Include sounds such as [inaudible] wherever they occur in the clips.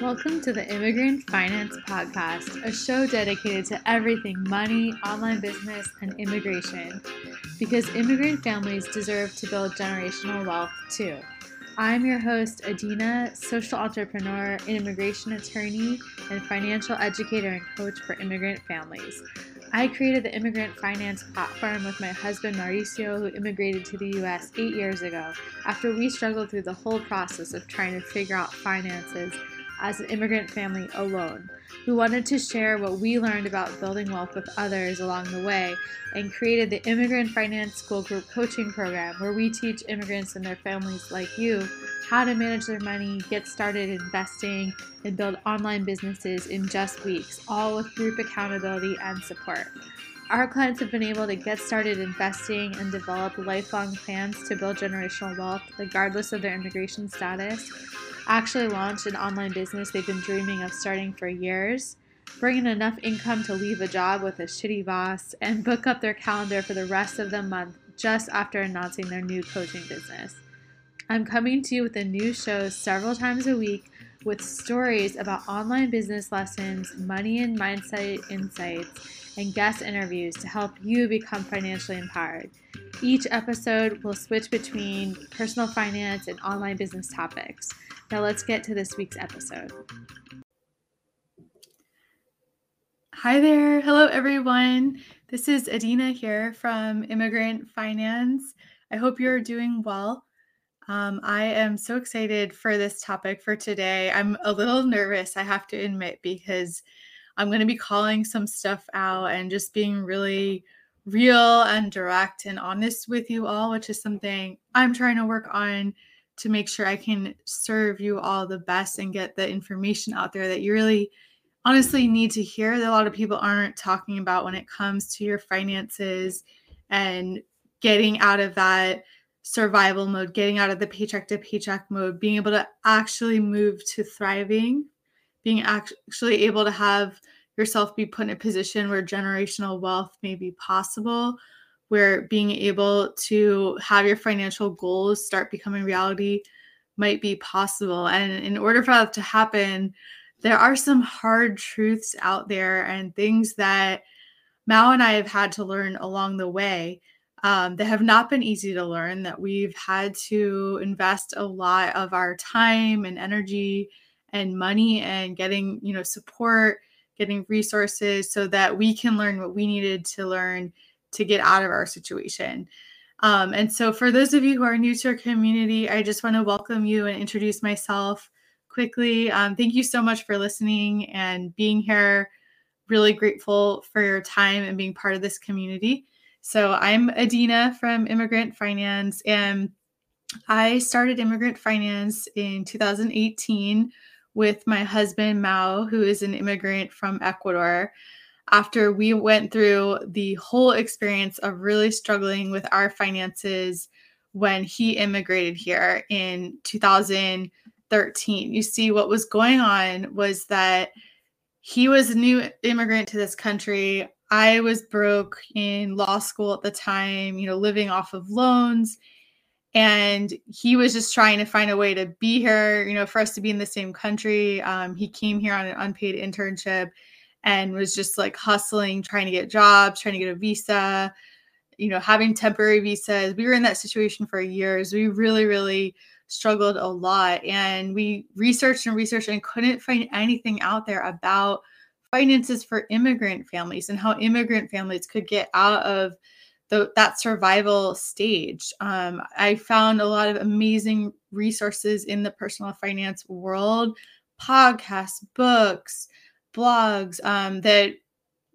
Welcome to the Immigrant Finance Podcast, a show dedicated to everything money, online business, and immigration. Because immigrant families deserve to build generational wealth too. I'm your host, Adina, social entrepreneur, immigration attorney, and financial educator and coach for immigrant families. I created the Immigrant Finance platform with my husband Mauricio, who immigrated to the US eight years ago after we struggled through the whole process of trying to figure out finances as an immigrant family alone. We wanted to share what we learned about building wealth with others along the way and created the Immigrant Finance School Group Coaching Program, where we teach immigrants and their families like you how to manage their money, get started investing, and build online businesses in just weeks, all with group accountability and support. Our clients have been able to get started investing and develop lifelong plans to build generational wealth, regardless of their immigration status actually launched an online business they've been dreaming of starting for years, bring in enough income to leave a job with a shitty boss, and book up their calendar for the rest of the month just after announcing their new coaching business. I'm coming to you with a new show several times a week with stories about online business lessons, money and mindset insights, and guest interviews to help you become financially empowered. Each episode will switch between personal finance and online business topics. Now let's get to this week's episode. Hi there. Hello, everyone. This is Adina here from Immigrant Finance. I hope you're doing well. Um, I am so excited for this topic for today. I'm a little nervous, I have to admit, because I'm going to be calling some stuff out and just being really real and direct and honest with you all, which is something I'm trying to work on to make sure I can serve you all the best and get the information out there that you really honestly need to hear that a lot of people aren't talking about when it comes to your finances and getting out of that survival mode, getting out of the paycheck to paycheck mode, being able to actually move to thriving, being actually able to have yourself be put in a position where generational wealth may be possible where being able to have your financial goals start becoming reality might be possible. And in order for that to happen, there are some hard truths out there and things that Mao and I have had to learn along the way um, that have not been easy to learn, that we've had to invest a lot of our time and energy and money and getting, you know, support, getting resources so that we can learn what we needed to learn to get out of our situation. Um, and so, for those of you who are new to our community, I just want to welcome you and introduce myself quickly. Um, thank you so much for listening and being here. Really grateful for your time and being part of this community. So, I'm Adina from Immigrant Finance, and I started Immigrant Finance in 2018 with my husband, Mao, who is an immigrant from Ecuador after we went through the whole experience of really struggling with our finances when he immigrated here in 2013. You see, what was going on was that he was a new immigrant to this country. I was broke in law school at the time, you know, living off of loans. And he was just trying to find a way to be here, you know, for us to be in the same country. Um, he came here on an unpaid internship and was just like hustling, trying to get jobs, trying to get a visa, you know, having temporary visas. We were in that situation for years. We really, really struggled a lot. And we researched and researched and couldn't find anything out there about finances for immigrant families and how immigrant families could get out of the, that survival stage. Um, I found a lot of amazing resources in the personal finance world podcasts, books, blogs um, that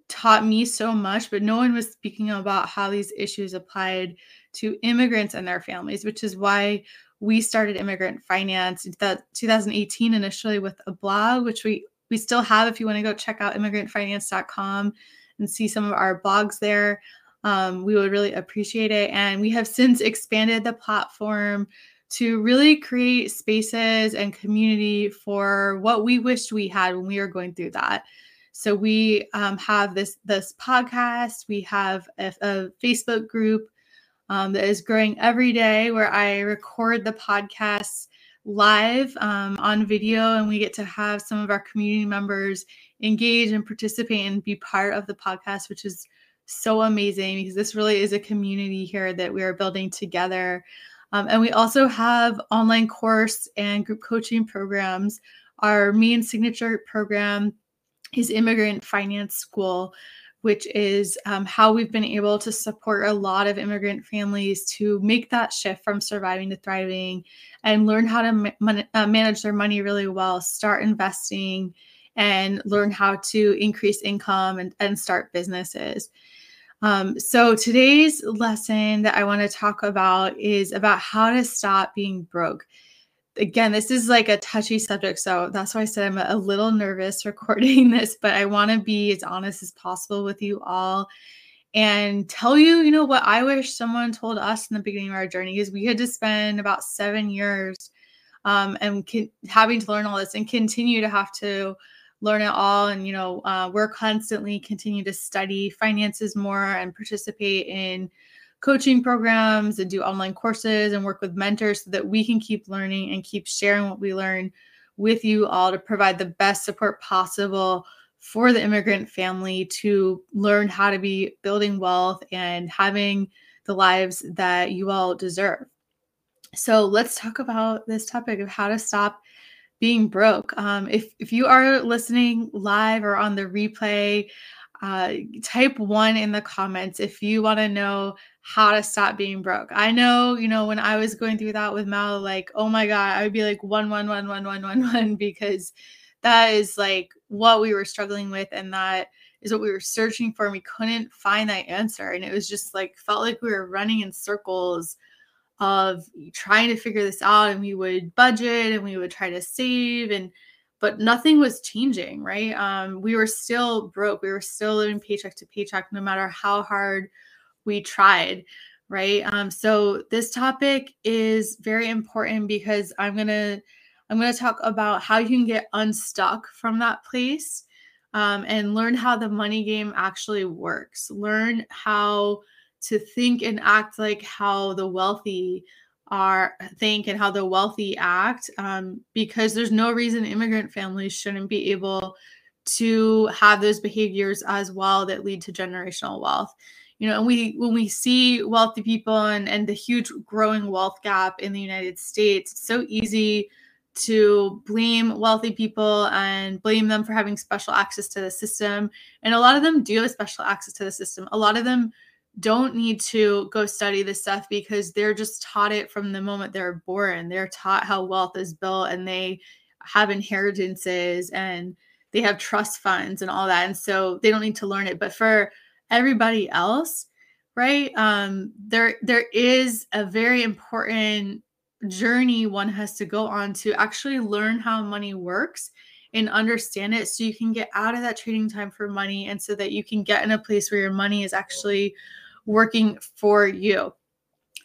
taught me so much, but no one was speaking about how these issues applied to immigrants and their families, which is why we started Immigrant Finance in 2018 initially with a blog, which we we still have. If you want to go check out immigrantfinance.com and see some of our blogs there, um, we would really appreciate it. And we have since expanded the platform to really create spaces and community for what we wished we had when we were going through that. So we um, have this this podcast. We have a, a Facebook group um, that is growing every day, where I record the podcasts live um, on video, and we get to have some of our community members engage and participate and be part of the podcast, which is so amazing because this really is a community here that we are building together. Um, and we also have online course and group coaching programs. Our main signature program is Immigrant Finance School, which is um, how we've been able to support a lot of immigrant families to make that shift from surviving to thriving and learn how to ma- uh, manage their money really well, start investing, and learn how to increase income and, and start businesses. Um, so today's lesson that I want to talk about is about how to stop being broke. Again, this is like a touchy subject, so that's why I said I'm a little nervous [laughs] recording this, but I want to be as honest as possible with you all and tell you, you know, what I wish someone told us in the beginning of our journey is we had to spend about seven years um, and con- having to learn all this and continue to have to learn it all and you know uh, we're constantly continue to study finances more and participate in coaching programs and do online courses and work with mentors so that we can keep learning and keep sharing what we learn with you all to provide the best support possible for the immigrant family to learn how to be building wealth and having the lives that you all deserve. So let's talk about this topic of how to stop being broke. Um, if if you are listening live or on the replay, uh, type one in the comments if you want to know how to stop being broke. I know, you know, when I was going through that with Mao, like, oh my god, I would be like one one one one one one one [laughs] because that is like what we were struggling with, and that is what we were searching for. And we couldn't find that answer, and it was just like felt like we were running in circles of trying to figure this out and we would budget and we would try to save and but nothing was changing right? Um, we were still broke. We were still living paycheck to paycheck no matter how hard we tried right? Um, so this topic is very important because i'm gonna i'm gonna talk about how you can get unstuck from that place um, and learn how the money game actually works. Learn how to think and act like how the wealthy are think and how the wealthy act um, because there's no reason immigrant families shouldn't be able to have those behaviors as well that lead to generational wealth. You know and we when we see wealthy people and and the huge growing wealth gap in the united states it's so easy to blame wealthy people and blame them for having special access to the system. And a lot of them do have special access to the system. A lot of them don't need to go study this stuff because they're just taught it from the moment they're born. They're taught how wealth is built and they have inheritances and they have trust funds and all that. And so they don't need to learn it. But for everybody else, right? Um, there there is a very important journey one has to go on to actually learn how money works and understand it so you can get out of that trading time for money and so that you can get in a place where your money is actually working for you.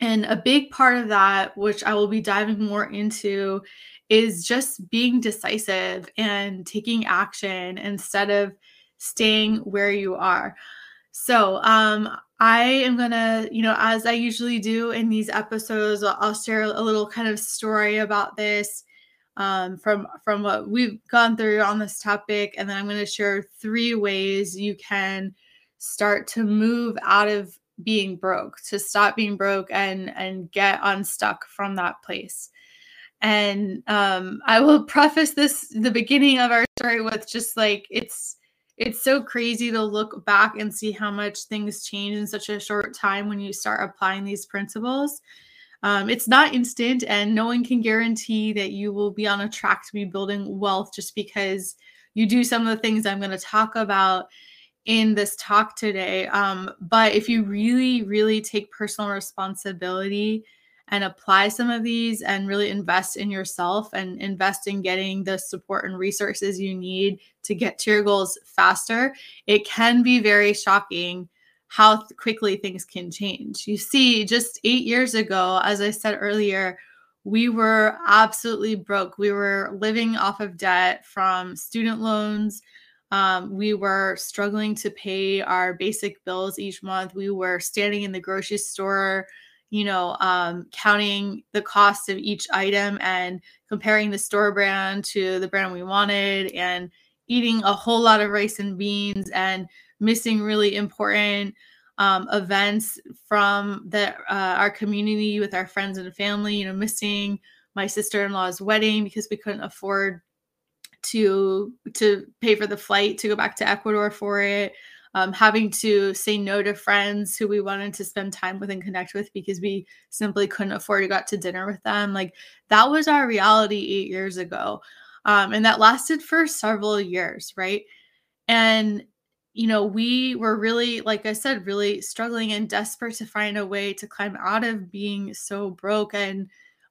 And a big part of that, which I will be diving more into, is just being decisive and taking action instead of staying where you are. So, um, I am gonna, you know, as I usually do in these episodes, I'll share a little kind of story about this um, from from what we've gone through on this topic, and then I'm to share three ways you can start to move out of being broke to stop being broke and and get unstuck from that place. And um i will [laughs] preface this the beginning of our story with just like it's it's so crazy to look back and see how much things change in such a short time when you start applying these principles. Um, it's not instant and no one can guarantee that you will be on a track to be building wealth just because you do some of the things i'm going to talk about in this talk today. Um, but if you really, really take personal responsibility and apply some of these and really invest in yourself and invest in getting the support and resources you need to get to your goals faster, it can be very shocking how quickly things can change. You see, just eight years ago, as I said earlier, we were absolutely broke. We were living off of debt from student loans um, we were struggling to pay our basic bills each month. We were standing in the grocery store, you know, um, counting the cost of each item and comparing the store brand to the brand we wanted and eating a whole lot of rice and beans and missing really important um, events from the uh, our community with our friends and family you know missing my sister-in-law's wedding because we couldn't afford to to pay for the flight to go back to ecuador for it um, having to say no to friends who we wanted to spend time with and connect with because we simply couldn't afford to go out to dinner with them. Like that was our reality eight years ago. Um, and that lasted for several years, right? And, you know, we were really, like I said, really struggling and desperate to find a way to climb out of being so broke. And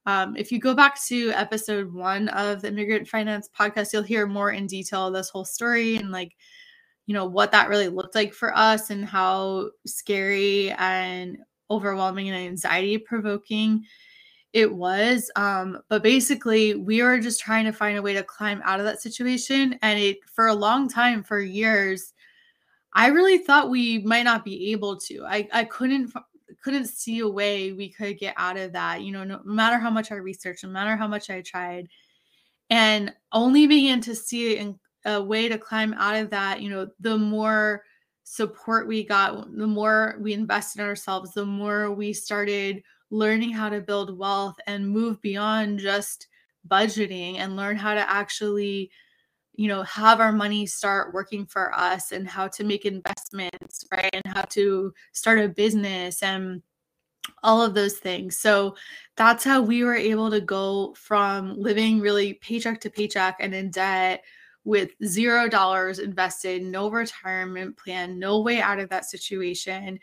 um, if you go back to episode one of the Immigrant Finance podcast, you'll hear more in detail this whole story and like you know what that really looked like for us and how scary and overwhelming and anxiety provoking it was. Um but basically we were just trying to find a way to climb out of that situation. And it for a long time for years i really thought we might not be able to. I i couldn't couldn't see a way we could get out of that you know no, no matter how much i researched no matter how much i tried and only began to see it in a way to climb out of that, you know, the more support we got, the more we invested in ourselves, the more we started learning how to build wealth and move beyond just budgeting and learn how to actually you know have our money start working for us and how to make investments right and how to start a business and all of those things. So that's how we were able to go from living really paycheck to paycheck and in debt with zero dollars invested, no retirement plan, no way out of that situation,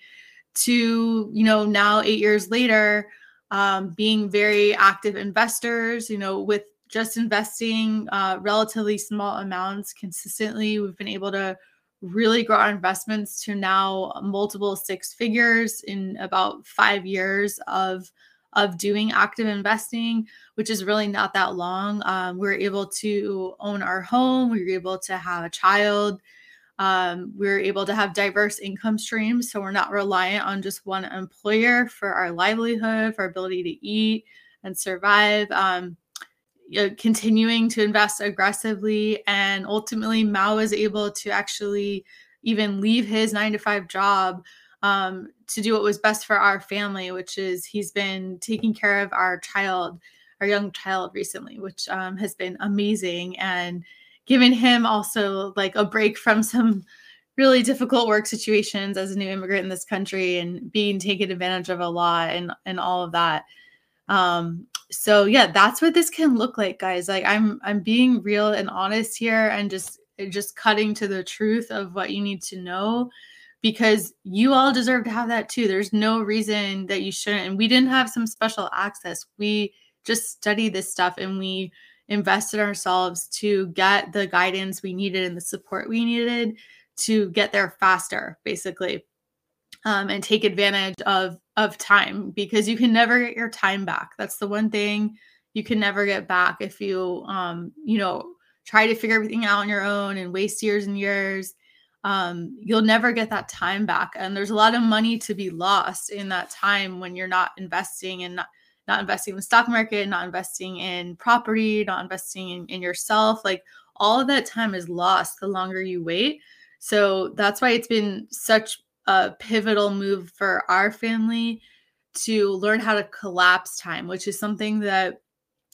to, you know, now eight years later, um, being very active investors, you know, with just investing uh, relatively small amounts consistently, we've been able to really grow our investments to now multiple six figures in about five years of of doing active investing, which is really not that long. Um, we are able to own our home, we were able to have a child. Um, we are able to have diverse income streams. So we're not reliant on just one employer for our livelihood, for our ability to eat and survive. Um, you know, continuing to invest aggressively. And ultimately, Mao was able to actually even leave his nine to five job um, to do what was best for our family, which is he's been taking care of our child, our young child recently, which um, has been amazing and given him also like a break from some really difficult work situations as a new immigrant in this country and being taken advantage of a lot and and all of that. Um, so yeah, that's what this can look like, guys. Like I'm I'm being real and honest here and just just cutting to the truth of what you need to know because you all deserve to have that too. There's no reason that you shouldn't. And we didn't have some special access. We just studied this stuff and we invested ourselves to get the guidance we needed and the support we needed to get there faster, basically. Um, and take advantage of of time because you can never get your time back. That's the one thing you can never get back if you um, you know try to figure everything out on your own and waste years and years um, you'll never get that time back. And there's a lot of money to be lost in that time when you're not investing and not, not investing in the stock market, not investing in property, not investing in, in yourself. Like all of that time is lost the longer you wait. So that's why it's been such a pivotal move for our family to learn how to collapse time, which is something that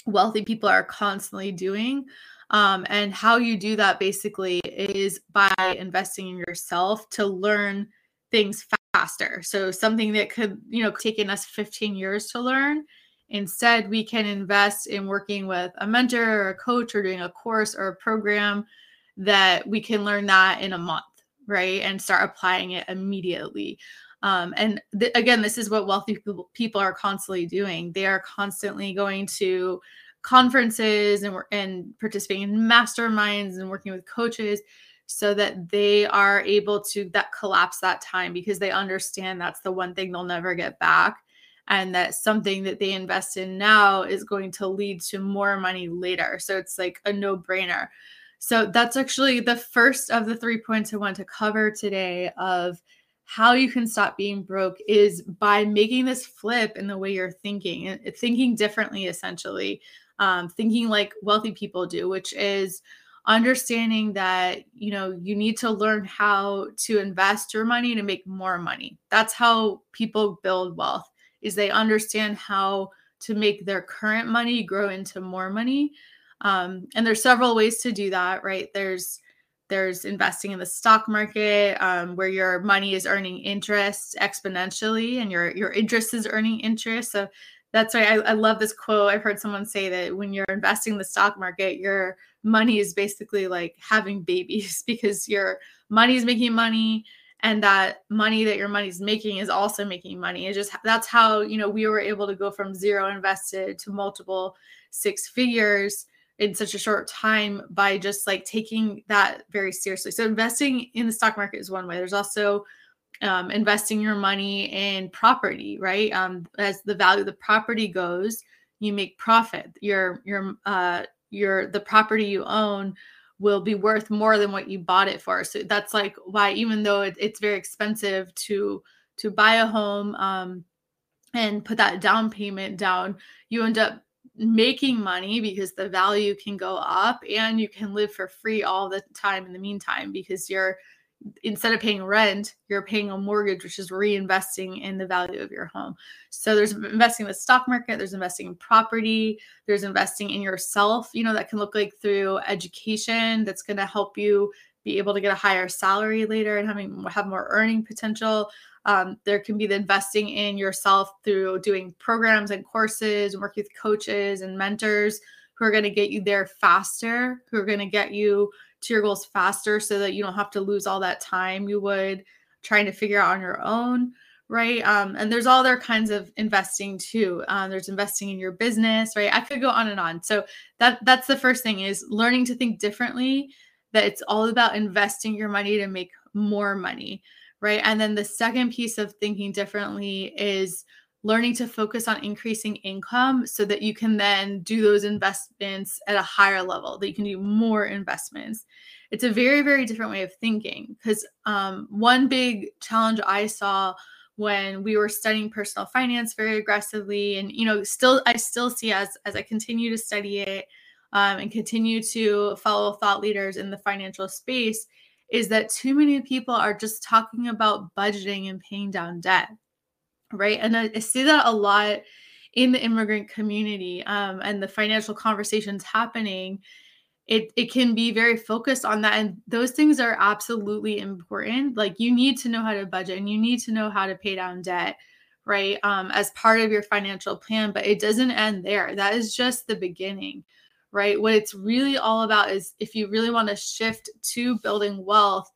wealthy people are constantly doing. Um, and how you do that basically is by investing in yourself to learn things faster. So something that could, you know, taken us 15 years to learn. Instead, we can invest in working with a mentor or a coach or doing a course or a program that we can learn that in a month, right? And start applying it immediately. Um, and th- again, this is what wealthy people, are constantly doing. They are constantly going to conferences and and participating in masterminds and working with coaches so that they are able to that collapse that time because they understand that's the one thing they'll never get back and that something that they invest in now is going to lead to more money later so it's like a no-brainer so that's actually the first of the three points i want to cover today of how you can stop being broke is by making this flip in the way you're thinking and thinking differently, essentially, um, thinking like wealthy people do, which is understanding that you know you need to learn how to invest your money to make more money. That's how people build wealth is they understand how to make their current money grow into more money um, and there's several ways to do that right? There's there's investing in the stock market um, where your money is earning interest exponentially and your your interest is earning interest. So that's why I, I love this quote. I've heard someone say that when you're investing in the stock market your money is basically like having babies [laughs] because your money is making money and that money that your money's making is also making money. It just that's how you know we were able to go from zero invested to multiple six figures in such a short time by just like taking that very seriously. So investing in the stock market is one way. There's also um, investing your money in property right? Um, as the value of the property goes you make profit. Your your uh, your the property you own will be worth more than what you bought it for. So that's like why even though it, it's very expensive to to buy a home um, and put that down payment down, you end up making money because the value can go up and you can live for free all the time in the meantime because you're instead of paying rent, you're paying a mortgage, which is reinvesting in the value of your home. So there's investing in the stock market, there's investing in property, there's investing in yourself, you know, that can look like through education that's going to help you be able to get a higher salary later and having have more earning potential. Um, there can be the investing in yourself through doing programs and courses and working with coaches and mentors who are going to get you there faster, who are going to get you to your goals faster so that you don't have to lose all that time you would trying to figure out on your own right? Um, and there's all other kinds of investing too. Um, there's investing in your business right? I could go on and on. So that that's the first thing is learning to think differently that it's all about investing your money to make more money right and then the second piece of thinking differently is learning to focus on increasing income so that you can then do those investments at a higher level, that you can do more investments. It's a very, very different way of thinking because um, one big challenge I saw when we were studying personal finance very aggressively and you know still i still see as as i continue to study it um, and continue to follow thought leaders in the financial space is that too many people are just talking about budgeting and paying down debt right? And I, I see that a lot in the immigrant community um, and the financial conversations happening. It, it can be very focused on that and those things are absolutely important like you need to know how to budget and you need to know how to pay down debt right um, as part of your financial plan but it doesn't end there that is just the beginning right what it's really all about is if you really want to shift to building wealth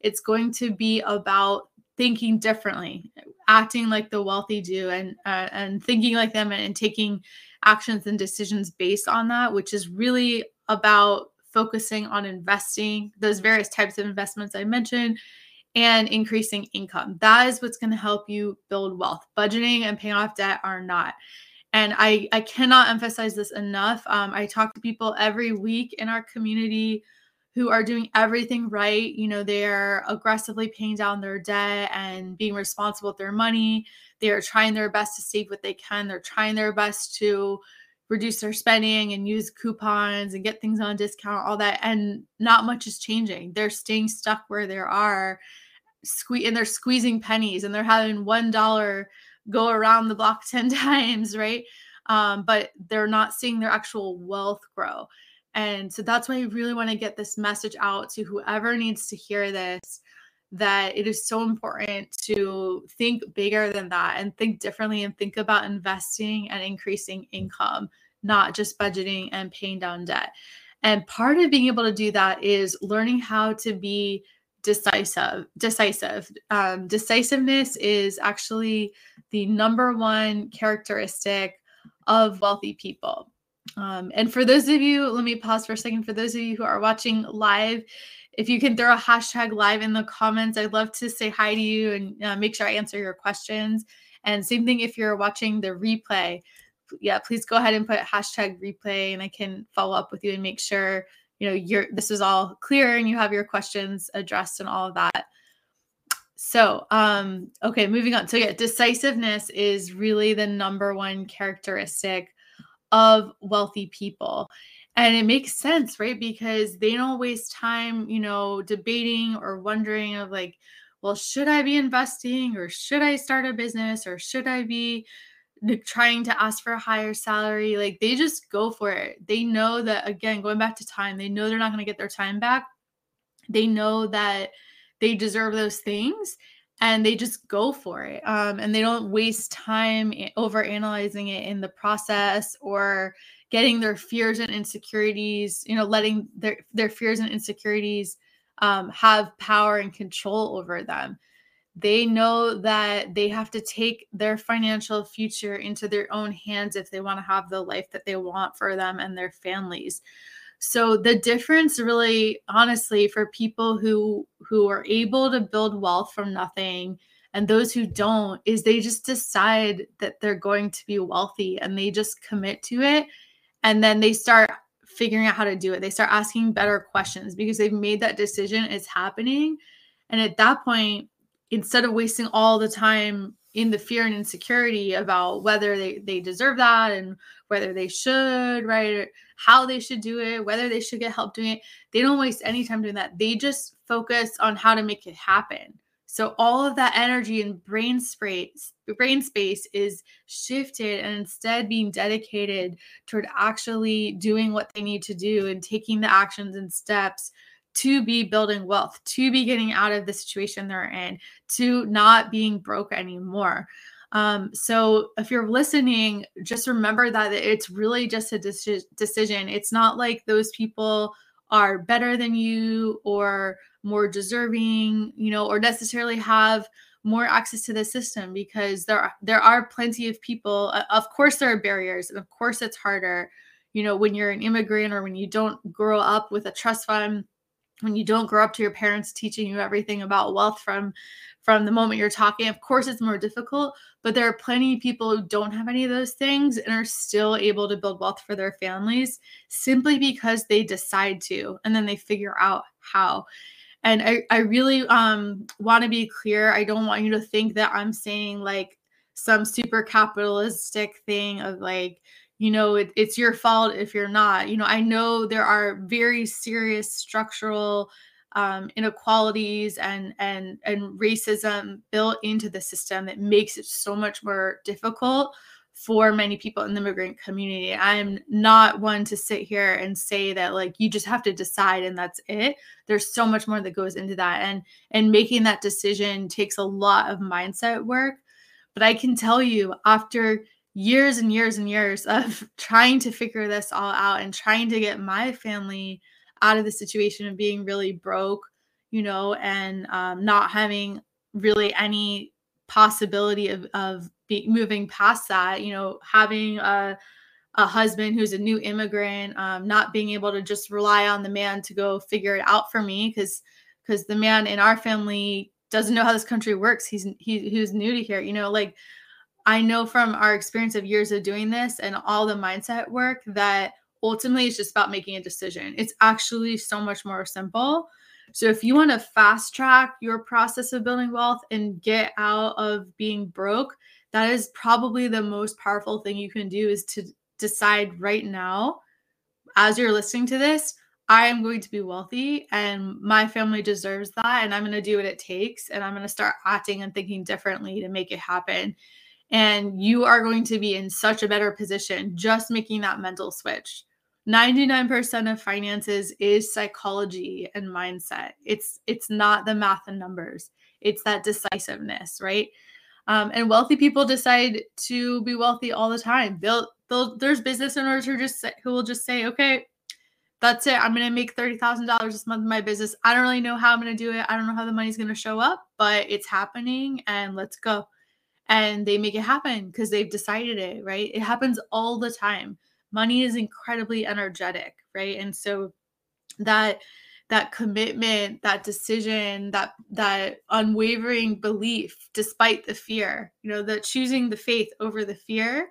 it's going to be about thinking differently, acting like the wealthy do, and uh, and thinking like them, and, and taking actions and decisions based on that, which is really about focusing on investing those various types of investments I mentioned and increasing income. That is what's going to help you build wealth. Budgeting and paying off debt are not. And I, I cannot emphasize this enough. Um, I talk to people every week in our community who are doing everything right. You know, they're aggressively paying down their debt and being responsible with their money. They are trying their best to save what they can. They're trying their best to reduce their spending and use coupons and get things on discount, all that. And not much is changing. They're staying stuck where they are, sque- and they're squeezing pennies and they're having $1 go around the block [laughs] 10 times, right? Um, but they're not seeing their actual wealth grow. And so that's why I really want to get this message out to whoever needs to hear this that it is so important to think bigger than that and think differently and think about investing and increasing income, not just budgeting and paying down debt. And part of being able to do that is learning how to be decisive. Decisive. Um, decisiveness is actually the number one characteristic of wealthy people. Um, and for those of you, let me pause for a second. For those of you who are watching live, if you can throw a hashtag live in the comments, I'd love to say hi to you and uh, make sure I answer your questions. And same thing if you're watching the replay. Yeah, please go ahead and put hashtag replay and I can follow up with you and make sure you know you're this is all clear and you have your questions addressed and all of that. So, um, okay, moving on. So, yeah, decisiveness is really the number one characteristic of wealthy people. And it makes sense, right? Because they don't waste time, you know, debating or wondering of like, well, should I be investing or should I start a business or should I be trying to ask for a higher salary? Like they just go for it. They know that, again, going back to time, they know they're not going to get their time back. They know that they deserve those things and they just go for it um, and they don't waste time over analyzing it in the process or getting their fears and insecurities you know letting their their fears and insecurities um, have power and control over them they know that they have to take their financial future into their own hands if they want to have the life that they want for them and their families so the difference really honestly for people who who are able to build wealth from nothing and those who don't is they just decide that they're going to be wealthy and they just commit to it and then they start figuring out how to do it. They start asking better questions because they've made that decision, it's happening. And at that point, instead of wasting all the time in the fear and insecurity about whether they, they deserve that and whether they should, right? How they should do it, whether they should get help doing it. They don't waste any time doing that. They just focus on how to make it happen. So all of that energy and brain space, brain space is shifted and instead being dedicated toward actually doing what they need to do and taking the actions and steps to be building wealth, to be getting out of the situation they're in, to not being broke anymore. Um, so if you're listening, just remember that it's really just a de- decision. It's not like those people are better than you or more deserving, you know, or necessarily have more access to the system because there are, there are plenty of people. Uh, of course, there are barriers, and of course, it's harder. You know, when you're an immigrant or when you don't grow up with a trust fund when you don't grow up to your parents teaching you everything about wealth from from the moment you're talking of course it's more difficult but there are plenty of people who don't have any of those things and are still able to build wealth for their families simply because they decide to and then they figure out how. And i, I really um, want to be clear i don't want you to think that i'm saying like some super capitalistic thing of like you know it, it's your fault if you're not you know i know there are very serious structural um, inequalities and and and racism built into the system that makes it so much more difficult for many people in the immigrant community. I'm not one to sit here and say that like you just have to decide and that's it. There's so much more that goes into that and and making that decision takes a lot of mindset work. But I can tell you after years and years and years of [laughs] trying to figure this all out and trying to get my family out of the situation of being really broke, you know, and um, not having really any possibility of, of be, moving past that, you know, having a, a husband who's a new immigrant, um, not being able to just rely on the man to go figure it out for me because because the man in our family doesn't know how this country works. He's he, he's new to here, you know, like I know from our experience of years of doing this and all the mindset work that ultimately it's just about making a decision. It's actually so much more simple. So if you want to fast track your process of building wealth and get out of being broke, that is probably the most powerful thing you can do is to decide right now as you're listening to this, I am going to be wealthy and my family deserves that and I'm going to do what it takes and I'm going to start acting and thinking differently to make it happen and you are going to be in such a better position just making that mental switch. 99% of finances is psychology and mindset. It's it's not the math and numbers. It's that decisiveness right? Um, and wealthy people decide to be wealthy all the time. They'll, they'll there's business owners who just who will just say okay that's it. I'm going to make $30000 this month in my business. I don't really know how i'm going to do it. I don't know how the money's going to show up but it's happening and let's go and they make it happen because they've decided it, right? It happens all the time. Money is incredibly energetic, right? And so that that commitment, that decision, that that unwavering belief despite the fear, you know, that choosing the faith over the fear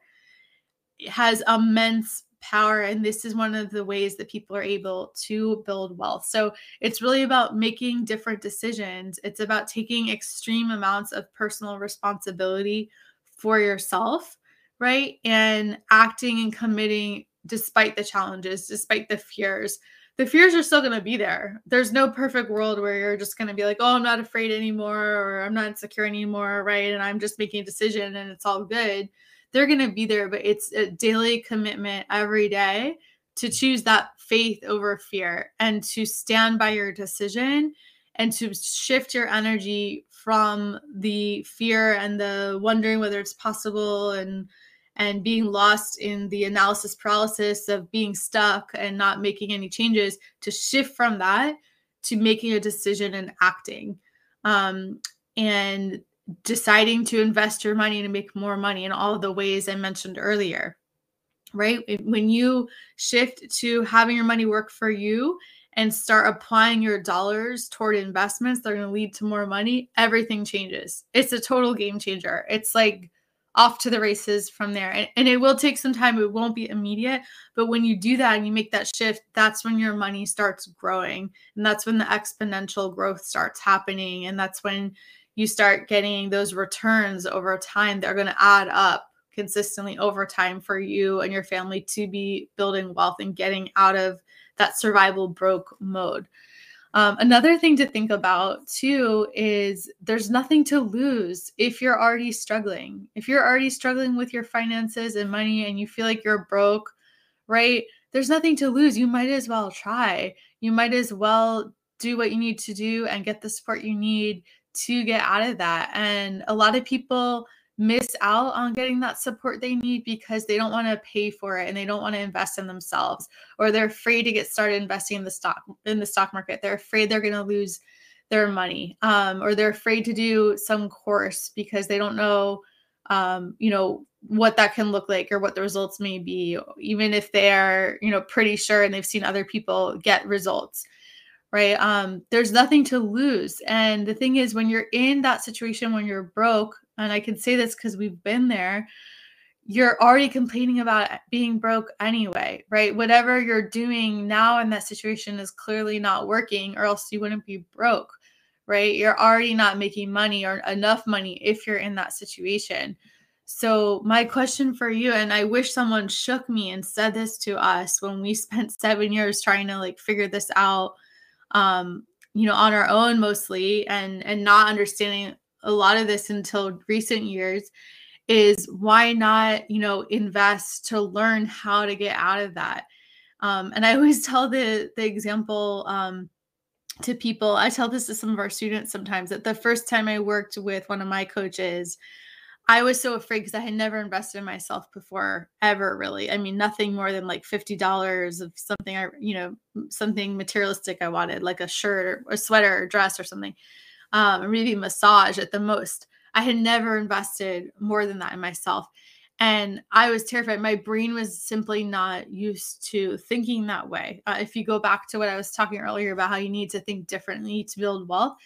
has immense power and this is one of the ways that people are able to build wealth. So it's really about making different decisions. It's about taking extreme amounts of personal responsibility for yourself right? And acting and committing despite the challenges despite the fears. The fears are still going to be there. There's no perfect world where you're just going to be like oh i'm not afraid anymore or i'm not insecure anymore right? And i'm just making a decision and it's all good they're going to be there, but it's a daily commitment every day to choose that faith over fear and to stand by your decision and to shift your energy from the fear and the wondering whether it's possible and and being lost in the analysis paralysis of being stuck and not making any changes to shift from that to making a decision and acting. Um, and deciding to invest your money to make more money in all the ways I mentioned earlier. Right? When you shift to having your money work for you and start applying your dollars toward investments that are going to lead to more money, everything changes. It's a total game changer. It's like off to the races from there. And, and, it will take some time. It won't be immediate. But when you do that and you make that shift, that's when your money starts growing. And that's when the exponential growth starts happening. And that's when you start getting those returns over time they're going to add up consistently over time for you and your family to be building wealth and getting out of that survival broke mode. Um, another thing to think about too is there's nothing to lose if you're already struggling. If you're already struggling with your finances and money and you feel like you're broke, right? There's nothing to lose. You might as well try. You might as well do what you need to do and get the support you need to get out of that. And a lot of people miss out on getting that support they need because they don't want to pay for it and they don't want to invest in themselves or they're afraid to get started investing in the stock in the stock market. They're afraid they're going to lose their money um, or they're afraid to do some course because they don't know um, you know what that can look like or what the results may be even if they're you know pretty sure and they've seen other people get results right? Um, there's nothing to lose. And the thing is, when you're in that situation, when you're broke, and I can say this because we've been there, you're already complaining about being broke anyway, right? Whatever you're doing now in that situation is clearly not working, or else you wouldn't be broke, right? You're already not making money or enough money if you're in that situation. So, my question for you, and I wish someone shook me and said this to us when we [laughs] spent seven years trying to like figure this out um, you know, on our own mostly and and not understanding a lot of this until recent years is why not, you know, invest to learn how to get out of that. Um, and I always [laughs] tell the the example um, to people. I tell this to some of our students sometimes that the first time I worked with one of my coaches, I was so afraid because I had never invested in myself before, ever really. I mean, nothing more than like fifty dollars of something I, you know, something materialistic I wanted, like a shirt or a sweater or dress or something, um, or maybe massage at the most. I had never invested more than that in myself, and I was terrified. My brain was simply not used to thinking that way. Uh, if you go back to what I was talking earlier about how you need to think differently to build wealth,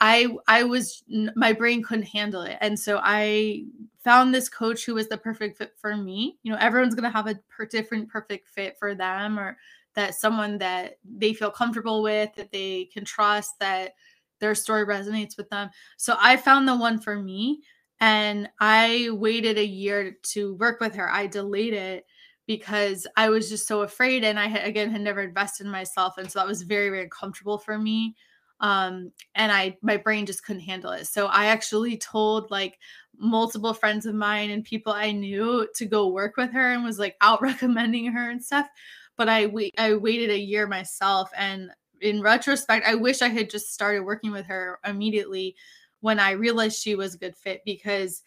I I was my brain couldn't handle it, and so I found this coach who was the perfect fit for me. You know, everyone's gonna have a per- different perfect fit for them, or that someone that they feel comfortable with, that they can trust, that their story resonates with them. So I found the one for me, and I waited a year to work with her. I delayed it because I was just so afraid, and I again had never invested in myself, and so that was very very uncomfortable for me um and i my brain just couldn't handle it. So i actually told like multiple friends of mine and people i knew to go work with her and was like out [laughs] recommending her and stuff but i wait i waited a year myself. And in retrospect i wish i had just started working with her immediately when i realized she was a good fit because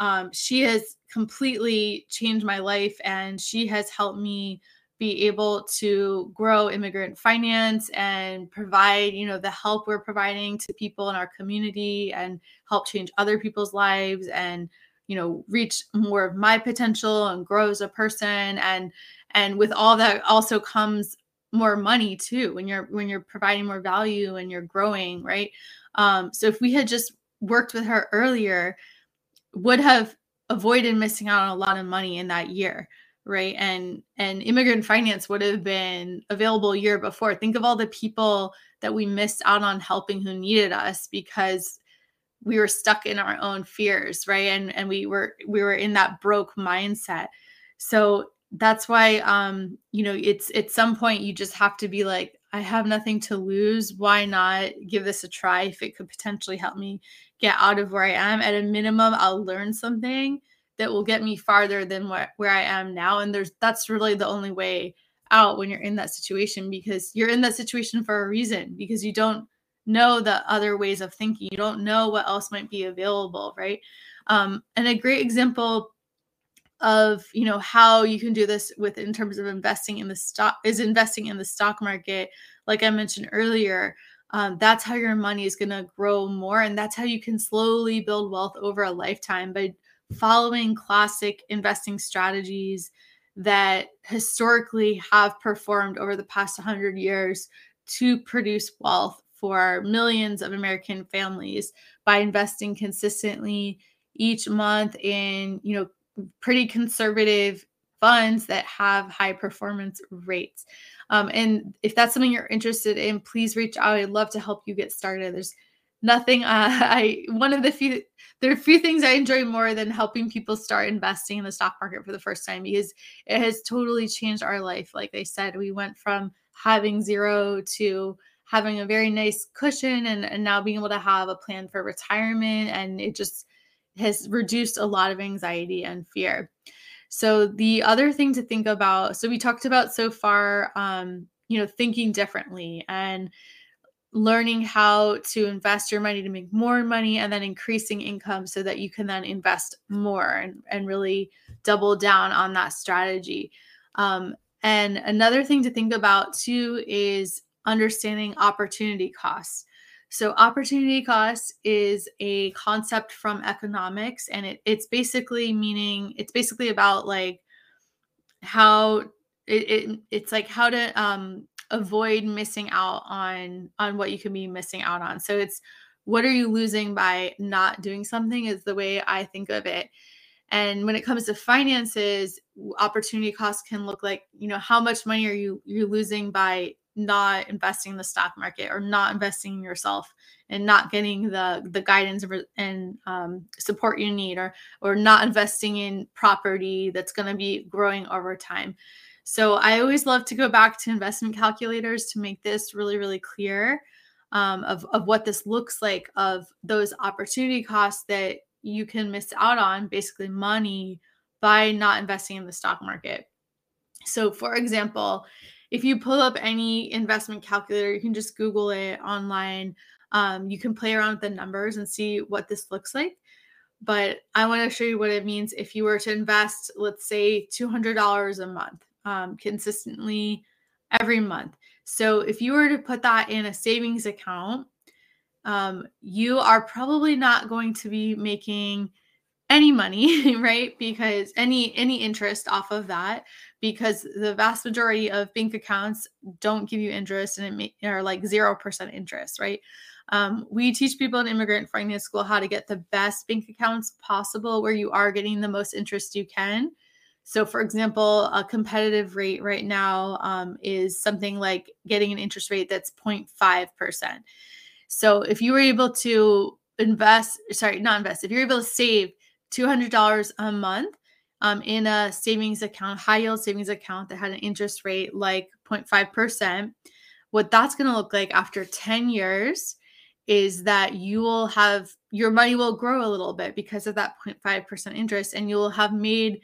um, she has completely changed my life and she has helped me be able to grow immigrant finance and provide you know the help we're providing to people in our community and help change other people's lives and you know reach more of my potential and grow as a person. And and with all that also comes more money too when you're when you're providing more value and you're growing right? Um so if we had just worked with her earlier would have avoided missing out on a lot of money in that year right? And and immigrant finance would have been available a year before. Think of all the people that we missed out on helping who needed us because we were stuck in our own fears right? And and we were we were in that broke mindset. So that's why um you know it's at some point you just have to be like i have nothing to lose. Why not give this a try if it could potentially help me get out of where i am? At a minimum i'll learn something that will get me farther than where, where i am now and there's that's really the only way out when you're in that situation because you're in that situation for a reason because you don't know the other ways of thinking. You don't know what else might be available, right? Um, and a great example of you know how you can do this with in terms of investing in the stock is investing in the stock market like i mentioned earlier um, that's how your money is going to grow more and that's how you can slowly build wealth over a lifetime by following classic investing strategies that historically have performed over the past 100 years to produce wealth for millions of American families by investing consistently each month in, you know, pretty conservative funds that have high performance rates. Um, and if that's something you're interested in, please reach out. I'd love to help you get started. There's nothing uh, [laughs] I one of the few there are a few things I enjoy more than helping people start investing in the stock market for the first time because it has totally changed our life. Like I said, we went from having zero to having a very nice cushion and, and now being able to have a plan for retirement and it just has reduced a lot of anxiety and fear so the other thing to think about so we talked about so far um, you know thinking differently and learning how to invest your money to make more money and then increasing income so that you can then invest more and, and really double down on that strategy um, and another thing to think about too is understanding opportunity costs. So, opportunity cost is a concept from economics, and it, it's basically meaning it's basically about like how it, it it's like how to um, avoid missing out on on what you can be missing out on. So it's what are you losing by not doing something is the way I think of it. And when it comes to finances, opportunity costs can look like you know how much money are you you losing by not investing in the stock market or not investing in yourself and not getting the the guidance and um, support you need or or not investing in property that's going to be growing over time so i always love to go back to investment calculators to make this really really clear um, of, of what this looks like of those opportunity costs that you can miss out on basically money by not investing in the stock market so for example if you pull up any investment calculator, you can just Google it online. Um, you can play around with the numbers and see what this looks like. But I want to show you what it means if you were to invest, let's say, $200 a month um, consistently every month. So if you were to put that in a savings account, um, you are probably not going to be making any money [laughs] right? Because any any interest off of that because the vast majority of bank accounts don't give you interest and it may, are like 0% interest right? Um, we teach people in immigrant finance school how to get the best bank accounts possible where you are getting the most interest you can so for example a competitive rate right now um, is something like getting an interest rate that's 0.5% so if you were able to invest sorry not invest if you're able to save $200 a month um, in a savings account, high yield savings account that had an interest rate like 0.5%, what that's going to look like after 10 years is that you will have your money will grow a little bit because of that 0.5% interest and you will have made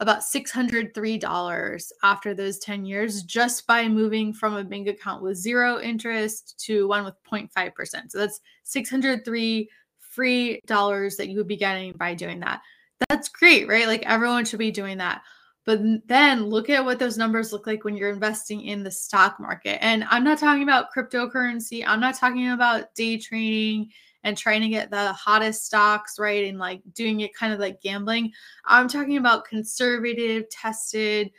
about $603 after those 10 years just by moving from a bank account with zero interest to one with 0.5%. So that's 603 free dollars that you would be getting by doing that. That's great, right? Like everyone should be doing that. But then look at what those numbers look like when you're investing in the stock market. And I'm not talking about cryptocurrency. I'm not talking about day trading and trying to get the hottest stocks, right? And like doing it kind of like gambling. I'm talking about conservative, tested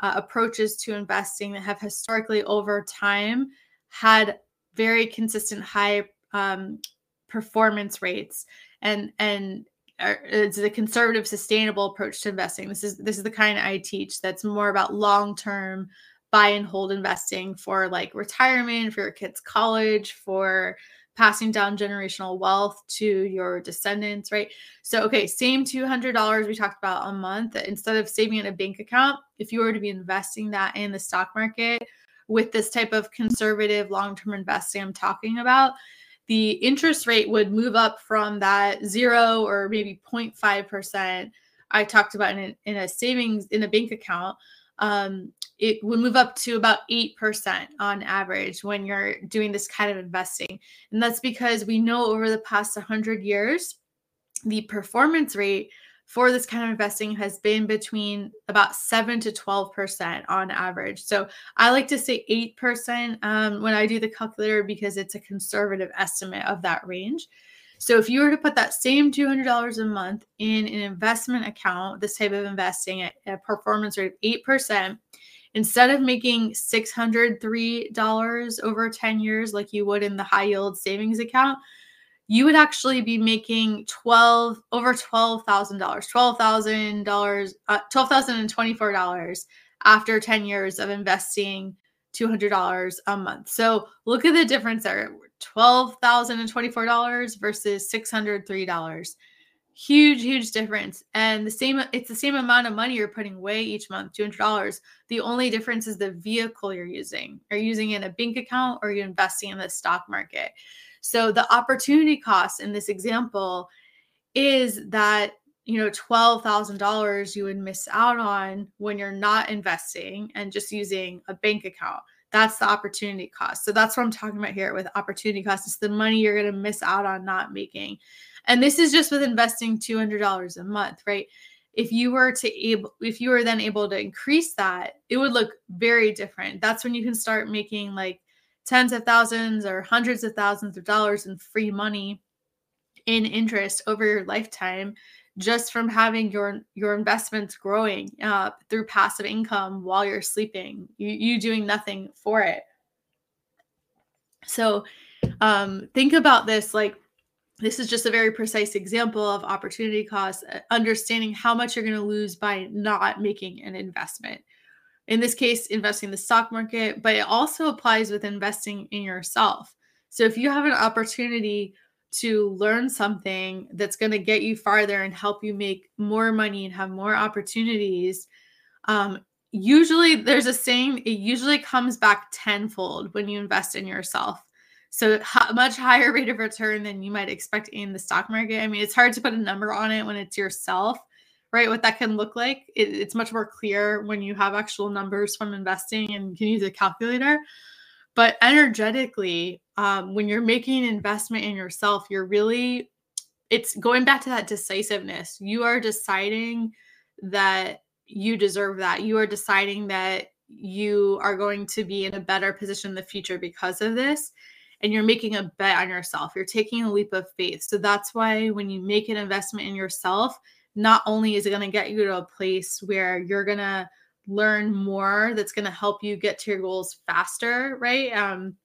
uh, approaches to investing that have historically over time had very consistent high um, performance rates and and it's a conservative sustainable approach to investing this is this is the kind i teach that's more about long term buy and hold investing for like retirement for your kids college for passing down generational wealth to your descendants right so okay same $200 we talked about a month instead of saving in a bank account if you were to be investing that in the stock market with this type of conservative long-term investing i'm talking about the interest rate would move up from that zero or maybe 0.5% I talked about in a, in a savings in a bank account. Um, it would move up to about 8% on average when you're doing this kind of investing. And that's because we know over the past 100 years, the performance rate for this kind of investing has been between about 7 to 12% on average. So I like to say 8% um, when I do the calculator because it's a conservative estimate of that range. So if you were to put that same $200 a month in an investment account, this type of investing at a performance rate of 8%, instead of making $603 over 10 years like you would in the high yield savings account, you would actually be making 12 over $12,000, $12,000, uh, $12,024 after 10 years of investing $200 a month. So look at the difference there. $12,024 versus $603. Huge, huge difference. And the same, it's the same amount of money you're putting away each month, $200. The only difference is the vehicle you're using. Are you using in a bank account or are you investing in the stock market? So the opportunity cost in this example is that you know $12,000 you would miss out on when you're not investing and just using a bank account. That's the opportunity cost. So that's what I'm talking about here with opportunity cost. It's the money you're going to miss out on not making. And this is just with investing $200 a month, right? If you were to able if you were then able to increase that, it would look very different. That's when you can start making like tens of thousands or hundreds of thousands of dollars in free money in interest over your lifetime just from having your your investments growing uh, through passive income while you're sleeping you, you doing nothing for it so um, think about this like this is just a very precise example of opportunity cost uh, understanding how much you're going to lose by not making an investment in this case, investing in the stock market, but it also applies with investing in yourself. So if you have an opportunity to learn something that's going to get you farther and help you make more money and have more opportunities, um, usually there's a saying, it usually comes back tenfold when you invest in yourself. So much higher rate of return than you might expect in the stock market. I mean, it's hard to put a number on it when it's yourself right? What that can look like. It, it's much more clear when you have actual numbers from investing and can use a calculator. But energetically, um, when you're making an investment in yourself, you're really, it's going back to that decisiveness. You are deciding that you deserve that. You are deciding that you are going to be in a better position in the future because of this and you're making a bet on yourself. You're taking a leap of faith. So that's why when you make an investment in yourself, not only is it going to get you to a place where you're going to learn more that's going to help you get to your goals faster, right? Um,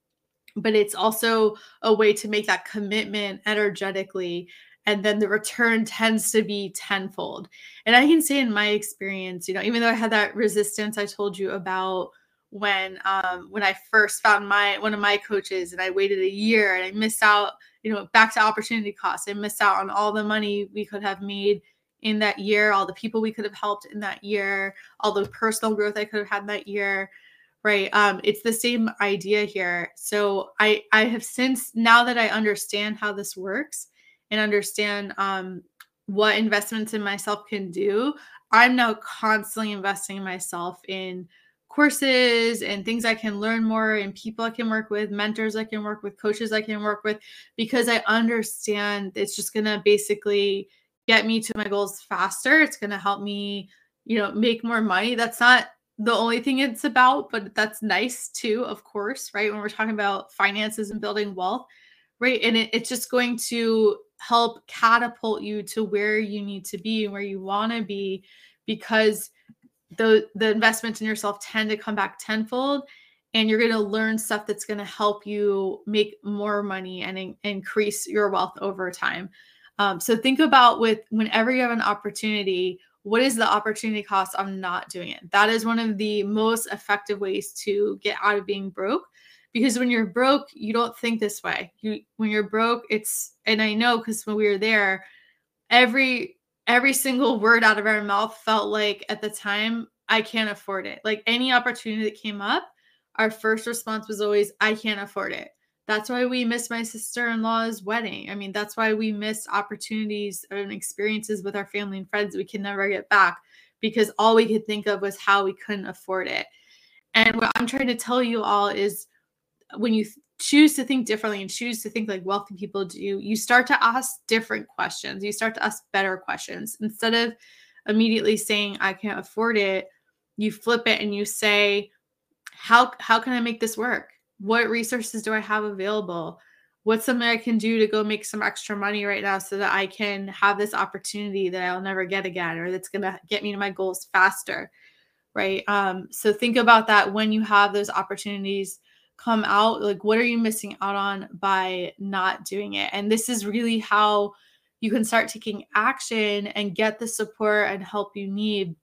but it's also a way to make that commitment energetically and then the return tends to be tenfold and i can say in my experience you know even though i had that resistance i told you about when um when i first found my one of my coaches and i waited a year and i missed out you know back to opportunity cost i missed out on all the money we could have made in that year, all the people we could have helped in that year, all the personal growth I could have had that year. Right. Um, it's the same idea here. So I I have since now that I understand how this works and understand um what investments in myself can do, I'm now constantly investing in myself in courses and things I can learn more and people I can work with, mentors I can work with, coaches I can work with, because I understand it's just going to basically get me to my goals faster. It's going to help me, you know, make more money. That's not the only thing it's about, but that's nice too, of course, right? When we're talking about finances and building wealth, right? And it, it's just going to help catapult you to where you need to be and where you want to be because the the investments in yourself tend to come back tenfold and you're going to learn stuff that's going to help you make more money and in, increase your wealth over time Um, so think about with whenever you have an opportunity, what is the opportunity cost of not doing it? That is one of the most effective ways to get out of being broke. Because when you're broke, you don't think this way. You when you're broke, it's and I know because when we were there, every every single word out of our mouth felt like at the time I can't afford it. Like any opportunity that came up, our first response was always, I can't afford it. That's why we missed my sister in law's wedding. I mean, that's why we missed opportunities and experiences with our family and friends we can never get back because all we could think of was how we couldn't afford it. And what I'm trying to tell you all is when you choose to think differently and choose to think like wealthy people do, you start to ask different questions. You start to ask better questions. Instead of immediately saying, I can't afford it, you flip it and you say, How how can I make this work? What resources do I have available? What's something I can do to go make some extra money right now so that I can have this opportunity that I'll never get again or that's gonna get me to my goals faster? Right. Um, so think about that when you have those opportunities come out like what are you missing out on by not doing it and this is really how you can start taking action and get the support and help you need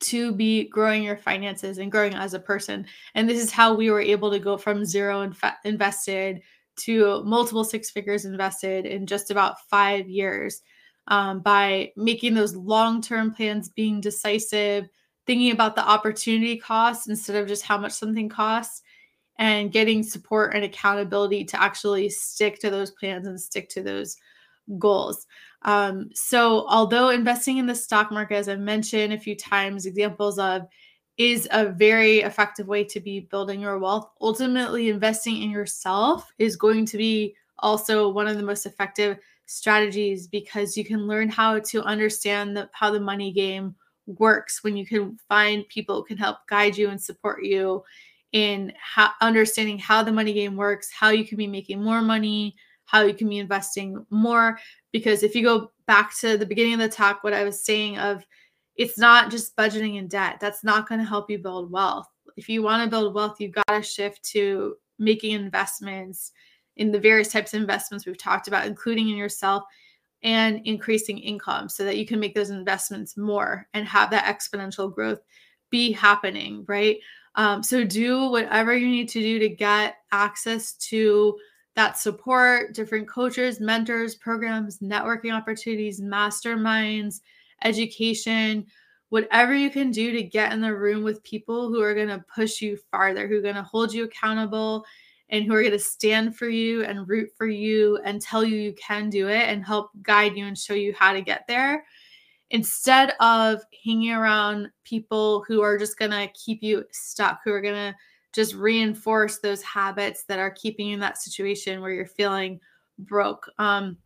to be growing your finances and growing as a person. And this is how we were able to go from zero inf- invested to multiple six figures invested in just about five years um, by making those long-term plans being decisive thinking about the opportunity cost instead of just how much something costs and getting support and accountability to actually stick to those plans and stick to those goals. Um, so, although investing in the stock market, as I've mentioned a few times, examples of is a very effective way to be building your wealth, ultimately investing in yourself is going to be also one of the most effective strategies because you can learn how to understand the, how the money game works when you can find people who can help guide you and support you in how, understanding how the money game works, how you can be making more money, how you can be investing more. Because if you go back to the beginning of the talk, what I was saying of it's not just budgeting and debt, that's not going to help you build wealth. If you want to build wealth, you've got to shift to making investments in the various types of investments we've talked about, including in yourself and increasing income so that you can make those investments more and have that exponential growth be happening, right? Um, so do whatever you need to do to get access to that support, different coaches, mentors, programs, networking opportunities, masterminds, education, whatever you can do to get in the room with people who are going to push you farther, who are going to hold you accountable and who are going to stand for you and root for you and tell you you can do it and help guide you and show you how to get there. Instead of hanging around people who are just going to keep you stuck, who are going to just reinforce those habits that are keeping you in that situation where you're feeling broke. Um,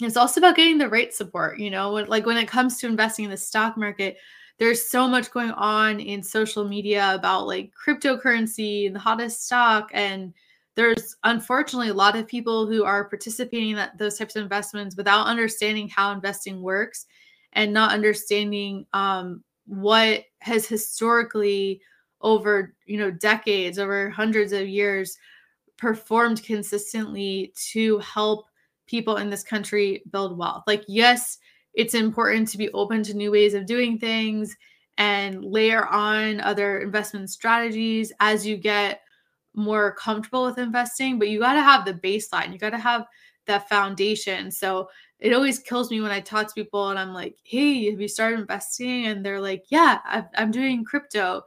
it's also about getting the right support. You know, like when it comes to investing in the stock market, there's so much going on in social media about like cryptocurrency and the hottest stock and there's unfortunately a lot of people who are participating in that, those types of investments without understanding how investing works and not understanding um, what has historically over you know decades over hundreds of years performed consistently to help people in this country build wealth like yes it's important to be open to new ways of doing things and layer on other investment strategies as you get more comfortable with investing but you got to have the baseline you got to have that foundation so it always kills me when I talk to people and I'm like, hey, have you started investing? And they're like, yeah, i am doing crypto.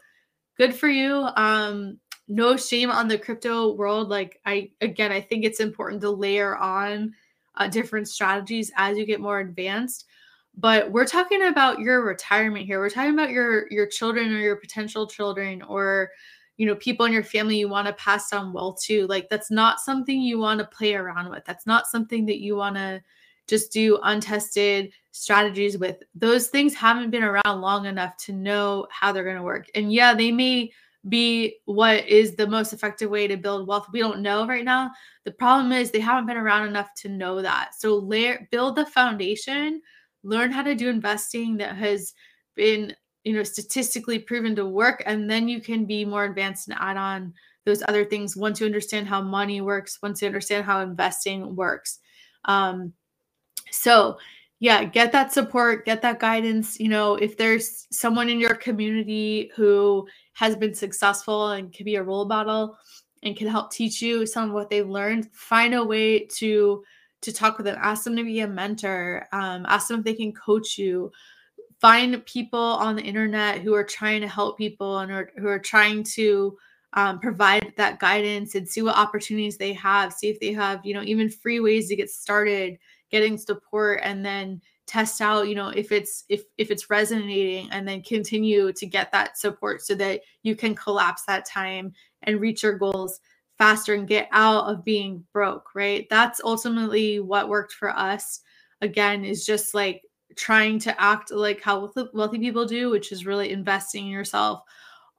Good for you. Um, no shame on the crypto world. Like, I, again, I think it's important to layer on uh, different strategies as you get more advanced. But we're talking about your retirement here. We're talking about your your children or your potential children or you know people in your family you want to pass down wealth to like that's not something you want to play around with that's not something that you want to just do untested strategies with. Those things haven't been around long enough to know how they're going to work. And yeah, they may be what is the most effective way to build wealth. We don't know right now. The problem is they haven't been around enough to know that. So layer build the foundation, learn how to do investing that has been, you know, statistically proven to work and then you can be more advanced and add on those other things once you understand how money works, once you understand how investing works. Um, So, yeah, get that support, get that guidance. You know, if there's someone in your community who has been successful and can be a role model and can help teach you some of what they've learned, find a way to to talk with them. Ask them to be a mentor. Um, ask them if they can coach you. Find people on the internet who are trying to help people and are, who are trying to um, provide that guidance and see what opportunities they have. See if they have, you know, even free ways to get started getting support and then test out you know if it's if if it's resonating and then continue to get that support so that you can collapse that time and reach your goals faster and get out of being broke right? That's ultimately what worked for us. Again is just like trying to act like how wealthy people do which is really investing in yourself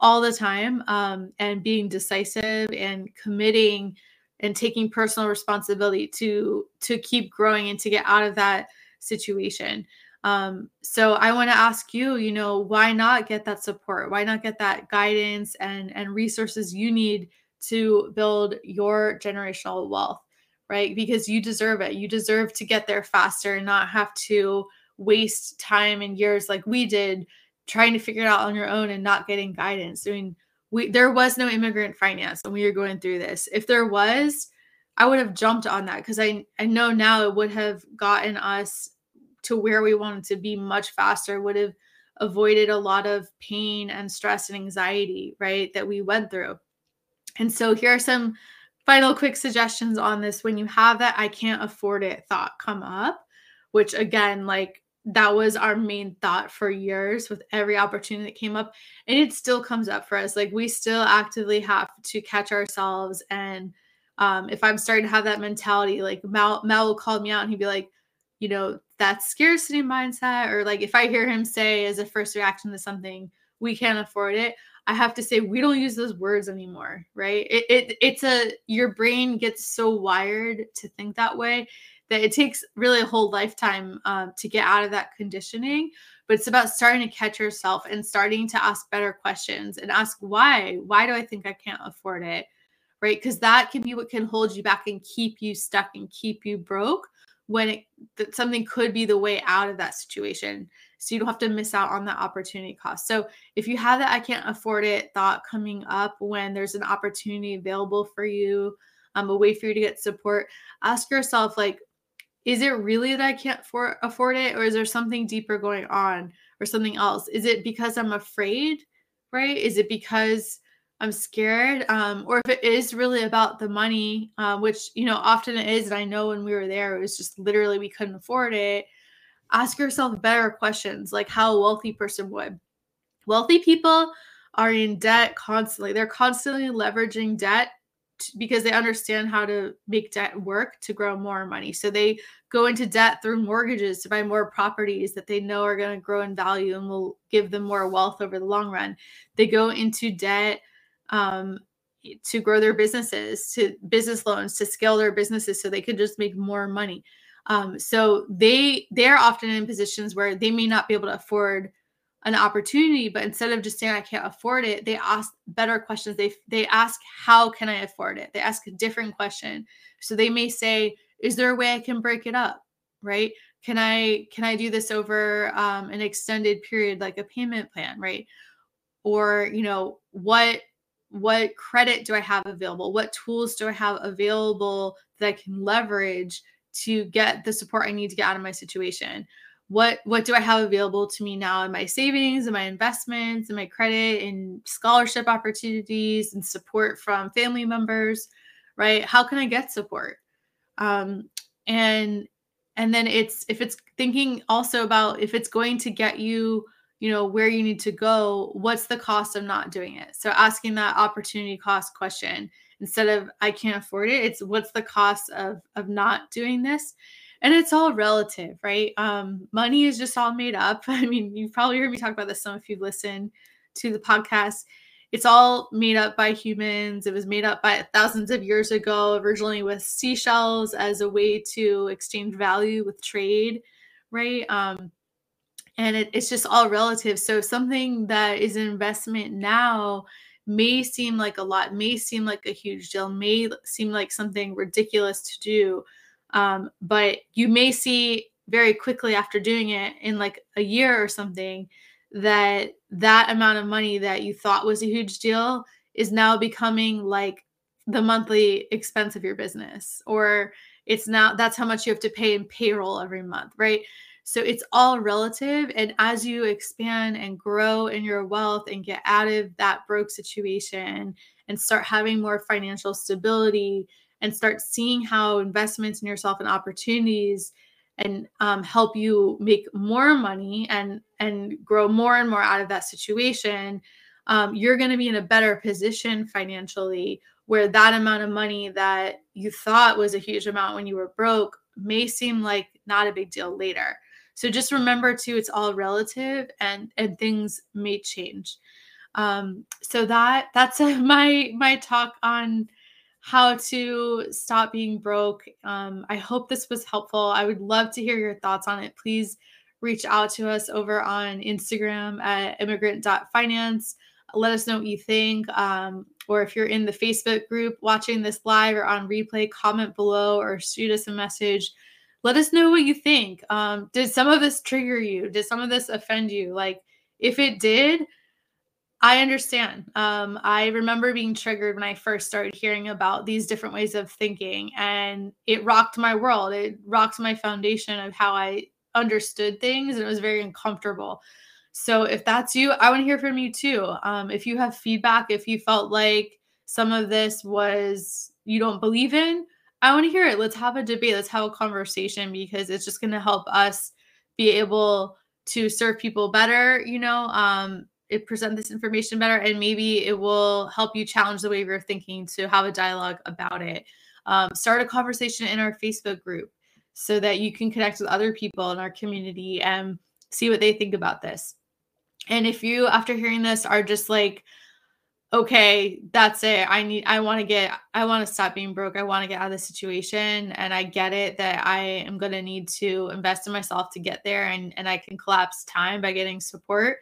all the time um, and being decisive and committing and taking personal responsibility to to keep growing and to get out of that situation. Um, so i want to ask you you know why not get that support? Why not get that guidance and and resources you need to build your generational wealth right? Because you deserve it. You deserve to get there faster and not have to waste time and years like we did trying to figure it out on your own and not getting guidance. I mean we there was no immigrant finance when we were going through this. If there was, I would have jumped on that because I I know now it would have gotten us to where we wanted to be much faster. Would have avoided a lot of pain and stress and anxiety, right, that we went through. And so here are some final quick suggestions on this when you have that I can't afford it thought come up, which again, like that was our main thought for years with every opportunity that came up and it still comes up for us like we still actively have to catch ourselves and um, if i'm starting to have that mentality like Mao, Mao will call me out and he'd be like you know that scarcity mindset or like if i hear him say as a first reaction to something we can't afford it i have to say we don't use those words anymore right? It, it it's a your brain gets so wired to think that way that it takes really a whole lifetime um, to get out of that conditioning but it's about starting to catch yourself and starting to ask better questions and ask why why do i think i can't afford it right? Because that can be what can hold you back and keep you stuck and keep you broke when it that something could be the way out of that situation. So you don't have to miss out on that opportunity cost. So if you have that i can't afford it thought coming up when there's an opportunity available for you um, a way for you to get support ask yourself like is it really that I can't for- afford it or is there something deeper going on or something else? Is it because I'm afraid, right? Is it because I'm scared? Um, or if it is really about the money, uh, which, you know, often it is. And I know when we were there, it was just literally we couldn't afford it. Ask yourself better questions like how a wealthy person would. Wealthy people are in debt constantly. They're constantly leveraging debt because they understand how to make debt work to grow more money. So they go into debt through mortgages to buy more properties that they know are going to grow in value and will give them more wealth over the long run. They go into debt um, to grow their businesses, to business loans, to scale their businesses so they could just make more money. Um, so they they're often in positions where they may not be able to afford an opportunity but instead of just saying i can't afford it they ask better questions. They they ask how can i afford it? They ask a different question. So they may say is there a way i can break it up? Right? Can i can i do this over um, an extended period like a payment plan? Right? Or you know what what credit do i have available? What tools do i have available that i can leverage to get the support i need to get out of my situation what what do i have available to me now in my savings and my investments and my credit and scholarship opportunities and support from family members right? How can i get support? Um and and then it's if it's thinking also about if it's going to get you you know where you need to go what's the cost of not doing it? So asking that opportunity cost question instead of i can't afford it it's what's the cost of of not doing this and it's all relative, right? Um, money is just all made up. [laughs] I mean, you've probably heard me talk about this some if you've listened to the podcast. It's all made up by humans. It was made up by thousands of years ago, originally with seashells as a way to exchange value with trade, right? Um, and it, it's just all relative. So something that is an investment now may seem like a lot, may seem like a huge deal, may seem like something ridiculous to do um, but you may see very quickly after doing it in like a year or something that that amount of money that you thought was a huge deal is now becoming like the monthly expense of your business or it's now that's how much you have to pay in payroll every month right? So it's all relative and as you expand and grow in your wealth and get out of that broke situation and start having more financial stability and start seeing how investments in yourself and opportunities and um, help you make more money and and grow more and more out of that situation um, you're going to be in a better position financially where that amount of money that you thought was a huge amount when you were broke may seem like not a big deal later. So just remember too it's all relative and and things may change. Um, so that that's [laughs] my my talk on how to stop being broke. Um, I hope this was helpful. I would love to hear your thoughts on it. Please reach out to us over on Instagram at immigrant.finance. Let us know what you think. Um, or if you're in the Facebook group watching this live or on replay, comment below or shoot us a message. Let us know what you think. Um, did some of this trigger you? Did some of this offend you? Like, if it did, I understand. Um, I remember being triggered when I first started hearing about these different ways of thinking, and it rocked my world. It rocked my foundation of how I understood things, and it was very uncomfortable. So, if that's you, I want to hear from you too. Um, if you have feedback, if you felt like some of this was you don't believe in, I want to hear it. Let's have a debate. Let's have a conversation because it's just going to help us be able to serve people better, you know, um, it present this information better and maybe it will help you challenge the way you're thinking to have a dialogue about it. Um, start a conversation in our facebook group so that you can connect with other people in our community and see what they think about this. And if you after hearing this are just like okay that's it. I need i want to get i want to stop being broke. I want to get out of the situation and i get it that i am going to need to invest in myself to get there and and i can collapse time by getting support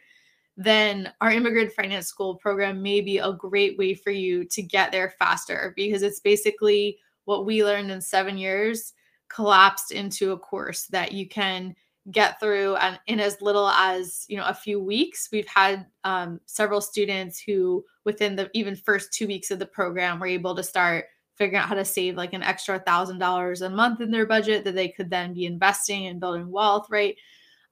then our immigrant finance school program may be a great way for you to get there faster because it's basically what we learned in seven years collapsed into a course that you can get through and in as little as you know a few weeks. We've had um, several students who within the even first two weeks of the program were able to start figuring out how to save like an extra thousand dollars a month in their budget that they could then be investing and building wealth right?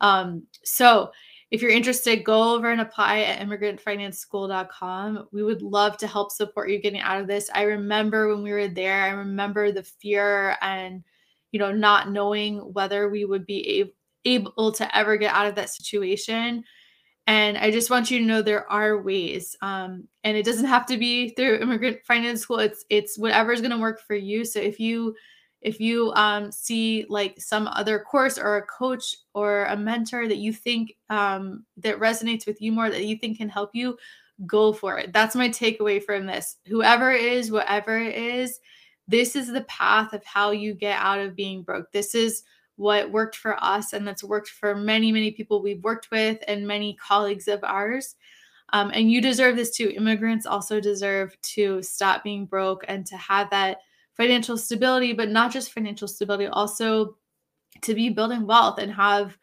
Um, so if you're interested, go over and apply at immigrantfinanceschool.com. We would love to help support you getting out of this. I remember when we were there, I remember the fear and, you know, not knowing whether we would be able to ever get out of that situation. And I just want you to know there are ways, um, and it doesn't have to be through immigrant finance school. It's it's is going to work for you. So if you if you um, see like some other course or a coach or a mentor that you think um, that resonates with you more that you think can help you go for it. That's my takeaway from this. Whoever it is whatever it is this is the path of how you get out of being broke. This is what worked for us and that's worked for many many people we've worked with and many colleagues of ours. Um, and you deserve this too. Immigrants also deserve to stop being broke and to have that financial stability, but not just financial stability, also to be building wealth and have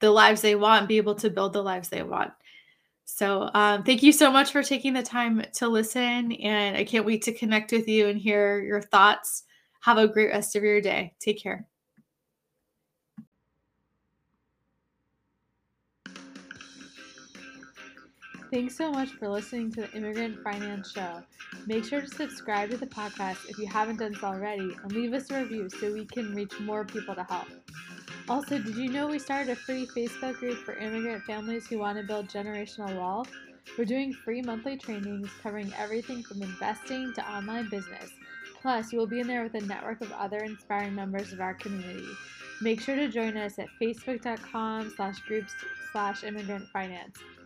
the lives they want, be able to build the lives they want. So, um, thank you so much for taking the time to listen. And I can't wait to connect with you and hear your thoughts. Have a great rest of your day. Take care. Thanks so much for listening to the Immigrant Finance Show. Make sure to subscribe to the podcast if you haven't done so already and leave us a review so we can reach more people to help. Also, did you know we started a free Facebook group for immigrant families who want to build generational wealth? We're doing free monthly trainings covering everything from investing to online business. Plus, you will be in there with a network of other inspiring members of our community. Make sure to join us at facebook.com slash groups slash immigrant finance